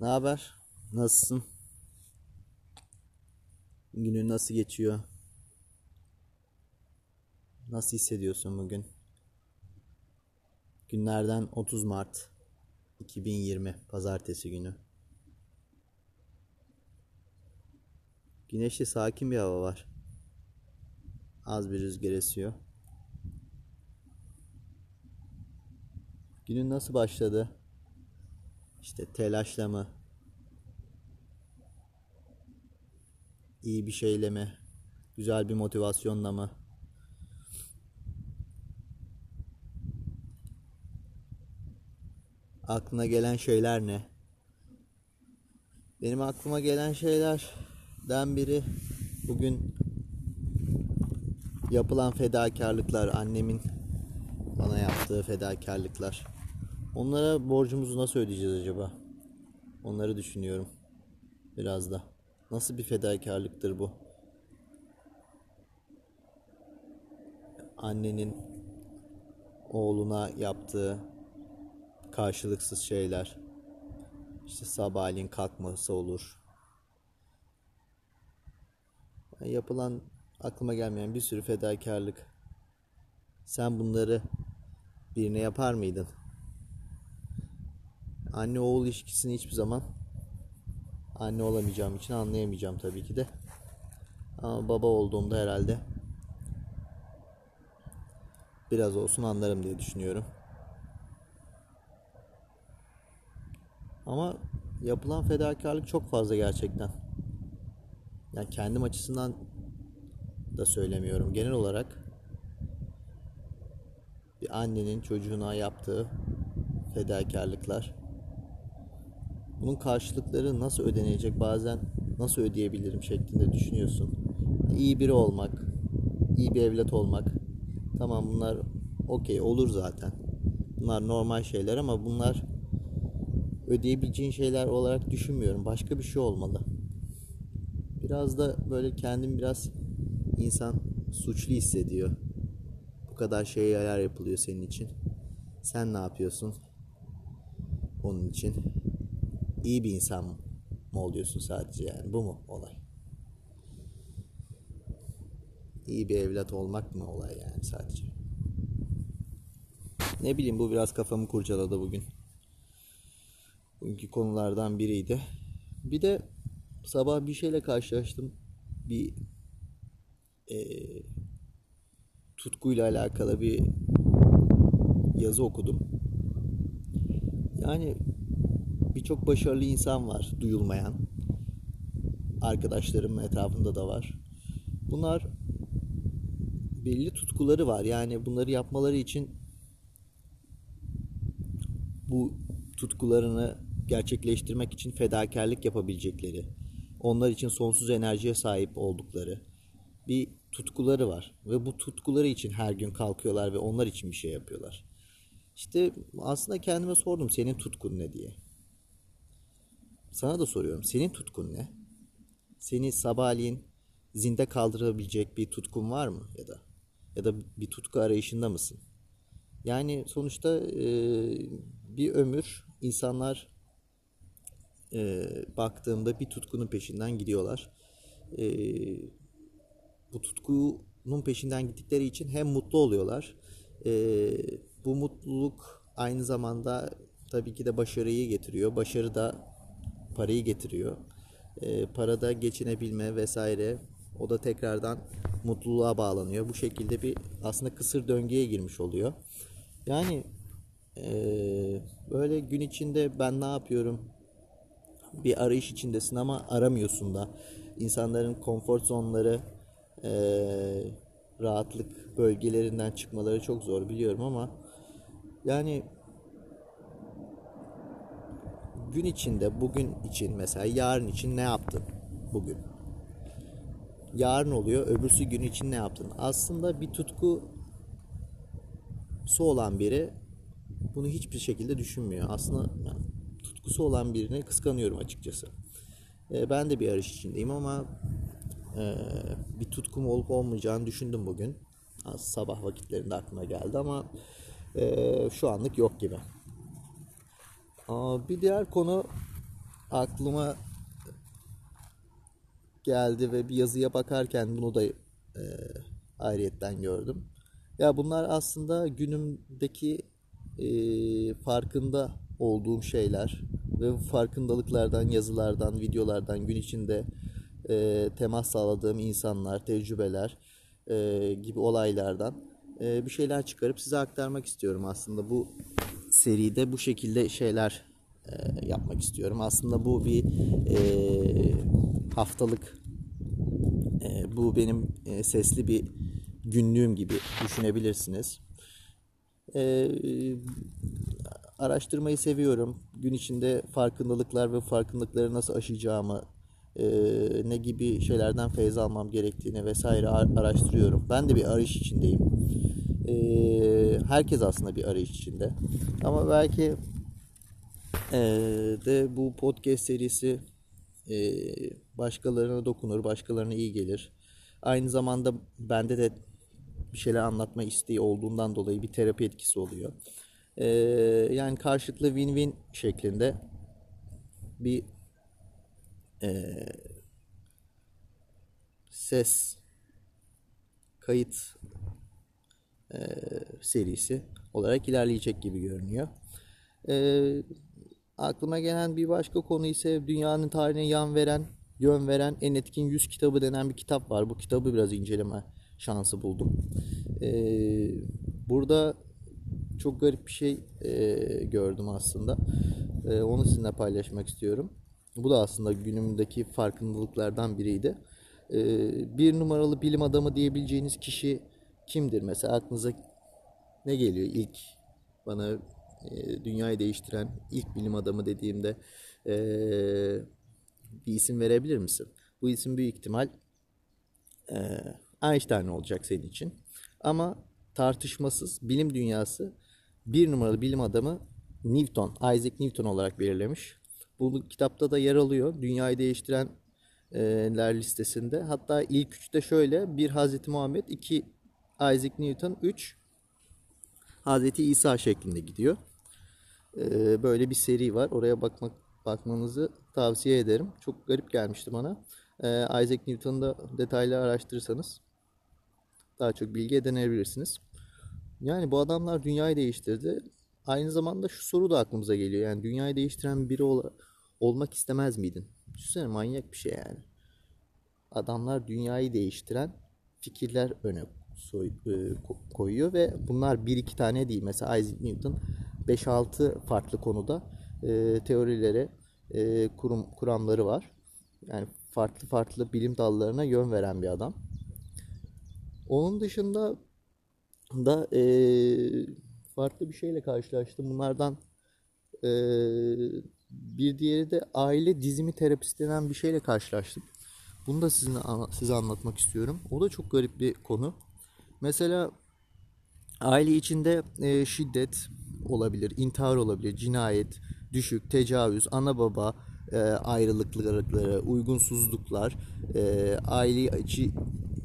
Ne haber? Nasılsın? Günün nasıl geçiyor? Nasıl hissediyorsun bugün? Günlerden 30 Mart 2020 Pazartesi günü. Güneşli sakin bir hava var. Az bir rüzgar esiyor. Günün nasıl başladı? İşte telaşla mı? İyi bir şeyle mi? Güzel bir motivasyonla mı? Aklına gelen şeyler ne? Benim aklıma gelen şeylerden biri bugün yapılan fedakarlıklar, annemin bana yaptığı fedakarlıklar. Onlara borcumuzu nasıl ödeyeceğiz acaba? Onları düşünüyorum biraz da. Nasıl bir fedakarlıktır bu? Annenin oğluna yaptığı karşılıksız şeyler. İşte sabahleyin kalkması olur. Yapılan aklıma gelmeyen bir sürü fedakarlık. Sen bunları birine yapar mıydın? Anne oğul ilişkisini hiçbir zaman anne olamayacağım için anlayamayacağım tabii ki de. Ama baba olduğumda herhalde biraz olsun anlarım diye düşünüyorum. Ama yapılan fedakarlık çok fazla gerçekten. Yani kendim açısından da söylemiyorum. Genel olarak bir annenin çocuğuna yaptığı fedakarlıklar bunun karşılıkları nasıl ödenecek bazen nasıl ödeyebilirim şeklinde düşünüyorsun. İyi biri olmak, iyi bir evlat olmak. Tamam bunlar okey olur zaten. Bunlar normal şeyler ama bunlar ödeyebileceğin şeyler olarak düşünmüyorum. Başka bir şey olmalı. Biraz da böyle kendim biraz insan suçlu hissediyor. Bu kadar şeyler yapılıyor senin için. Sen ne yapıyorsun? Onun için iyi bir insan mı oluyorsun sadece yani bu mu olay? İyi bir evlat olmak mı olay yani sadece? Ne bileyim bu biraz kafamı kurcaladı bugün. Bugünkü konulardan biriydi. Bir de sabah bir şeyle karşılaştım. Bir e, tutkuyla alakalı bir yazı okudum. Yani birçok başarılı insan var duyulmayan. Arkadaşlarım etrafında da var. Bunlar belli tutkuları var. Yani bunları yapmaları için bu tutkularını gerçekleştirmek için fedakarlık yapabilecekleri, onlar için sonsuz enerjiye sahip oldukları bir tutkuları var ve bu tutkuları için her gün kalkıyorlar ve onlar için bir şey yapıyorlar. İşte aslında kendime sordum senin tutkun ne diye. Sana da soruyorum. Senin tutkun ne? Seni sabahleyin zinde kaldırabilecek bir tutkun var mı ya da ya da bir tutku arayışında mısın? Yani sonuçta e, bir ömür insanlar e, baktığımda bir tutkunun peşinden gidiyorlar. E, bu tutkunun peşinden gittikleri için hem mutlu oluyorlar. E, bu mutluluk aynı zamanda tabii ki de başarıyı getiriyor. Başarı da parayı getiriyor. E, parada geçinebilme vesaire o da tekrardan mutluluğa bağlanıyor. Bu şekilde bir aslında kısır döngüye girmiş oluyor. Yani e, böyle gün içinde ben ne yapıyorum? Bir arayış içindesin ama aramıyorsun da. İnsanların konfor zonları e, rahatlık bölgelerinden çıkmaları çok zor biliyorum ama yani gün içinde bugün için mesela yarın için ne yaptın bugün? Yarın oluyor öbürsü gün için ne yaptın? Aslında bir tutku su olan biri bunu hiçbir şekilde düşünmüyor. Aslında yani, tutkusu olan birini kıskanıyorum açıkçası. E, ben de bir arayış içindeyim ama e, bir tutkum olup olmayacağını düşündüm bugün. Az sabah vakitlerinde aklıma geldi ama e, şu anlık yok gibi. Bir diğer konu aklıma geldi ve bir yazıya bakarken bunu da e, ayrıyetten gördüm. Ya bunlar aslında günümdeki e, farkında olduğum şeyler ve farkındalıklardan, yazılardan, videolardan, gün içinde e, temas sağladığım insanlar, tecrübeler e, gibi olaylardan e, bir şeyler çıkarıp size aktarmak istiyorum aslında. Bu seride bu şekilde şeyler e, yapmak istiyorum. Aslında bu bir e, haftalık, e, bu benim e, sesli bir günlüğüm gibi düşünebilirsiniz. E, araştırmayı seviyorum. Gün içinde farkındalıklar ve farkındalıkları nasıl aşacağımı, e, ne gibi şeylerden feyz almam gerektiğini vesaire araştırıyorum. Ben de bir arayış içindeyim. E, herkes aslında bir arayış içinde. Ama belki e, de bu podcast serisi e, başkalarına dokunur, başkalarına iyi gelir. Aynı zamanda bende de bir şeyler anlatma isteği olduğundan dolayı bir terapi etkisi oluyor. Ee, yani karşılıklı win-win şeklinde bir e, ses kayıt e, serisi olarak ilerleyecek gibi görünüyor. E, aklıma gelen bir başka konu ise dünyanın tarihine yan veren, yön veren en etkin 100 kitabı denen bir kitap var. Bu kitabı biraz inceleme şansı buldum. E, burada çok garip bir şey e, gördüm aslında. E, onu sizinle paylaşmak istiyorum. Bu da aslında günümdeki farkındalıklardan biriydi. E, bir numaralı bilim adamı diyebileceğiniz kişi kimdir? Mesela aklınıza ne geliyor ilk bana e, dünyayı değiştiren ilk bilim adamı dediğimde e, bir isim verebilir misin? Bu isim büyük ihtimal e, Einstein olacak senin için. Ama tartışmasız bilim dünyası bir numaralı bilim adamı Newton, Isaac Newton olarak belirlemiş. Bu kitapta da yer alıyor. Dünyayı değiştirenler listesinde. Hatta ilk üçte şöyle. Bir Hazreti Muhammed, iki Isaac Newton, üç Hazreti İsa şeklinde gidiyor. Ee, böyle bir seri var. Oraya bakmak bakmanızı tavsiye ederim. Çok garip gelmişti bana. Ee, Isaac Newton'da detaylı araştırırsanız daha çok bilgi edinebilirsiniz. Yani bu adamlar dünyayı değiştirdi. Aynı zamanda şu soru da aklımıza geliyor. Yani dünyayı değiştiren biri ol olmak istemez miydin? Düşünsene manyak bir şey yani. Adamlar dünyayı değiştiren fikirler öne soy, e, koyuyor ve bunlar bir iki tane değil. Mesela Isaac Newton 5-6 farklı konuda e, teorilere, e, kurum kuramları var. Yani farklı farklı bilim dallarına yön veren bir adam. Onun dışında da e, farklı bir şeyle karşılaştım. Bunlardan e, bir diğeri de aile dizimi terapisi denen bir şeyle karşılaştım. Bunu da sizinle size anlatmak istiyorum. O da çok garip bir konu. Mesela aile içinde e, şiddet olabilir, intihar olabilir, cinayet, düşük, tecavüz, ana baba e, ayrılıkları, uygunsuzluklar, e, aile içi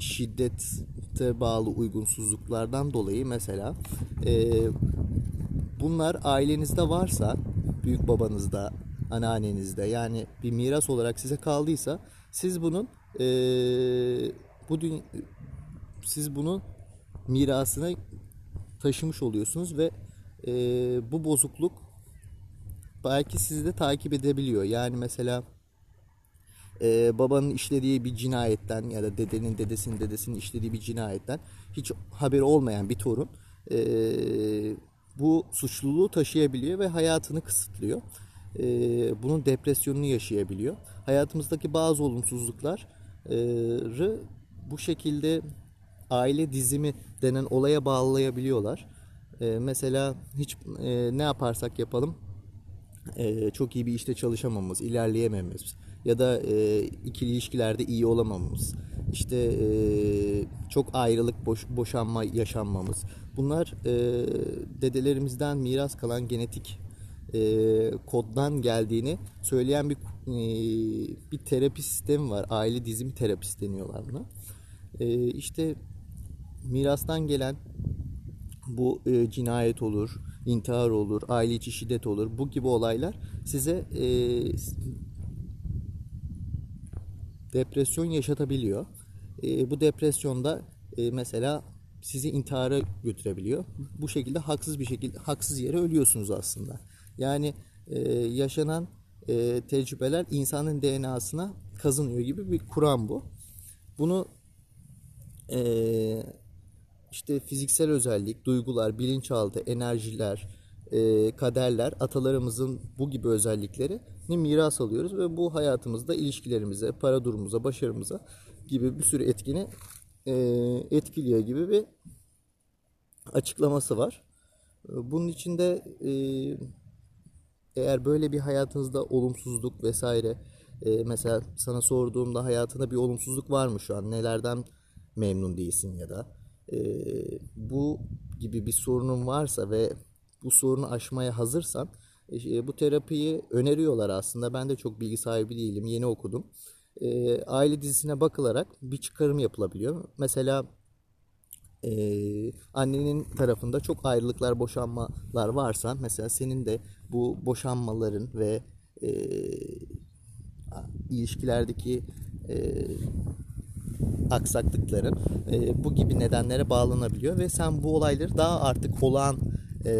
şiddete bağlı uygunsuzluklardan dolayı mesela e, bunlar ailenizde varsa büyük babanızda anneannenizde yani bir miras olarak size kaldıysa siz bunun e, bu siz bunun mirasını taşımış oluyorsunuz ve e, bu bozukluk belki sizi de takip edebiliyor. Yani mesela e, babanın işlediği bir cinayetten ya da dedenin dedesinin dedesinin işlediği bir cinayetten hiç haberi olmayan bir torun e, bu suçluluğu taşıyabiliyor ve hayatını kısıtlıyor. E, bunun depresyonunu yaşayabiliyor. Hayatımızdaki bazı olumsuzlukları bu şekilde aile dizimi denen olaya bağlayabiliyorlar. E, mesela hiç e, ne yaparsak yapalım e, çok iyi bir işte çalışamamız, ilerleyemememiz ya da e, ikili ilişkilerde iyi olamamamız, işte e, çok ayrılık, boş, boşanma yaşanmamız. Bunlar e, dedelerimizden miras kalan genetik e, koddan geldiğini söyleyen bir e, bir terapi sistemi var. Aile dizim terapisi deniyorlar buna. E, işte mirastan gelen bu e, cinayet olur, intihar olur, aile içi şiddet olur. Bu gibi olaylar size e, depresyon yaşatabiliyor. E, bu depresyonda e, mesela sizi intihara götürebiliyor. Bu şekilde haksız bir şekilde haksız yere ölüyorsunuz aslında. Yani e, yaşanan e, tecrübeler insanın DNA'sına kazınıyor gibi bir kuram bu. Bunu e, işte fiziksel özellik, duygular, bilinçaltı, enerjiler, e, kaderler, atalarımızın bu gibi özellikleri miras alıyoruz ve bu hayatımızda ilişkilerimize, para durumumuza, başarımıza gibi bir sürü etkini e, etkiliyor gibi bir açıklaması var. E, Bunun içinde eğer böyle bir hayatınızda olumsuzluk vesaire mesela sana sorduğumda hayatında bir olumsuzluk var mı şu an? Nelerden memnun değilsin ya da e, bu gibi bir sorunun varsa ve bu sorunu aşmaya hazırsan e, bu terapiyi öneriyorlar aslında. Ben de çok bilgi sahibi değilim. Yeni okudum. E, aile dizisine bakılarak bir çıkarım yapılabiliyor. Mesela e, annenin tarafında çok ayrılıklar, boşanmalar varsa mesela senin de bu boşanmaların ve e, ilişkilerdeki aksaklıkların e, bu gibi nedenlere bağlanabiliyor ve sen bu olayları daha artık olağan e,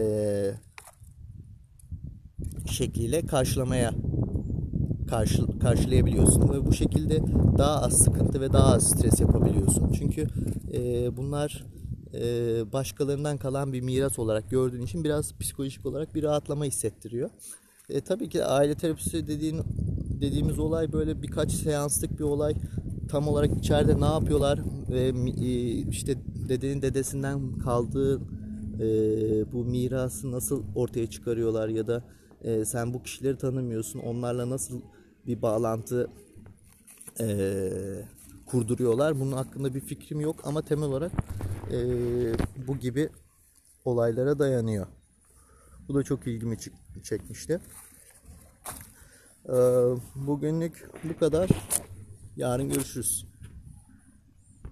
şekliyle karşılamaya karşı, karşılayabiliyorsun ve bu şekilde daha az sıkıntı ve daha az stres yapabiliyorsun. Çünkü e, bunlar e, başkalarından kalan bir miras olarak gördüğün için biraz psikolojik olarak bir rahatlama hissettiriyor. E, tabii ki aile terapisi dediğin dediğimiz olay böyle birkaç seanslık bir olay. Tam olarak içeride ne yapıyorlar ve e, işte dedenin dedesinden kaldığı e, bu mirası nasıl ortaya çıkarıyorlar ya da e, sen bu kişileri tanımıyorsun onlarla nasıl bir bağlantı kurduruyorlar bunun hakkında bir fikrim yok ama temel olarak bu gibi olaylara dayanıyor. Bu da çok ilgimi çek- çekmişti. Bugünlük bu kadar. Yarın görüşürüz.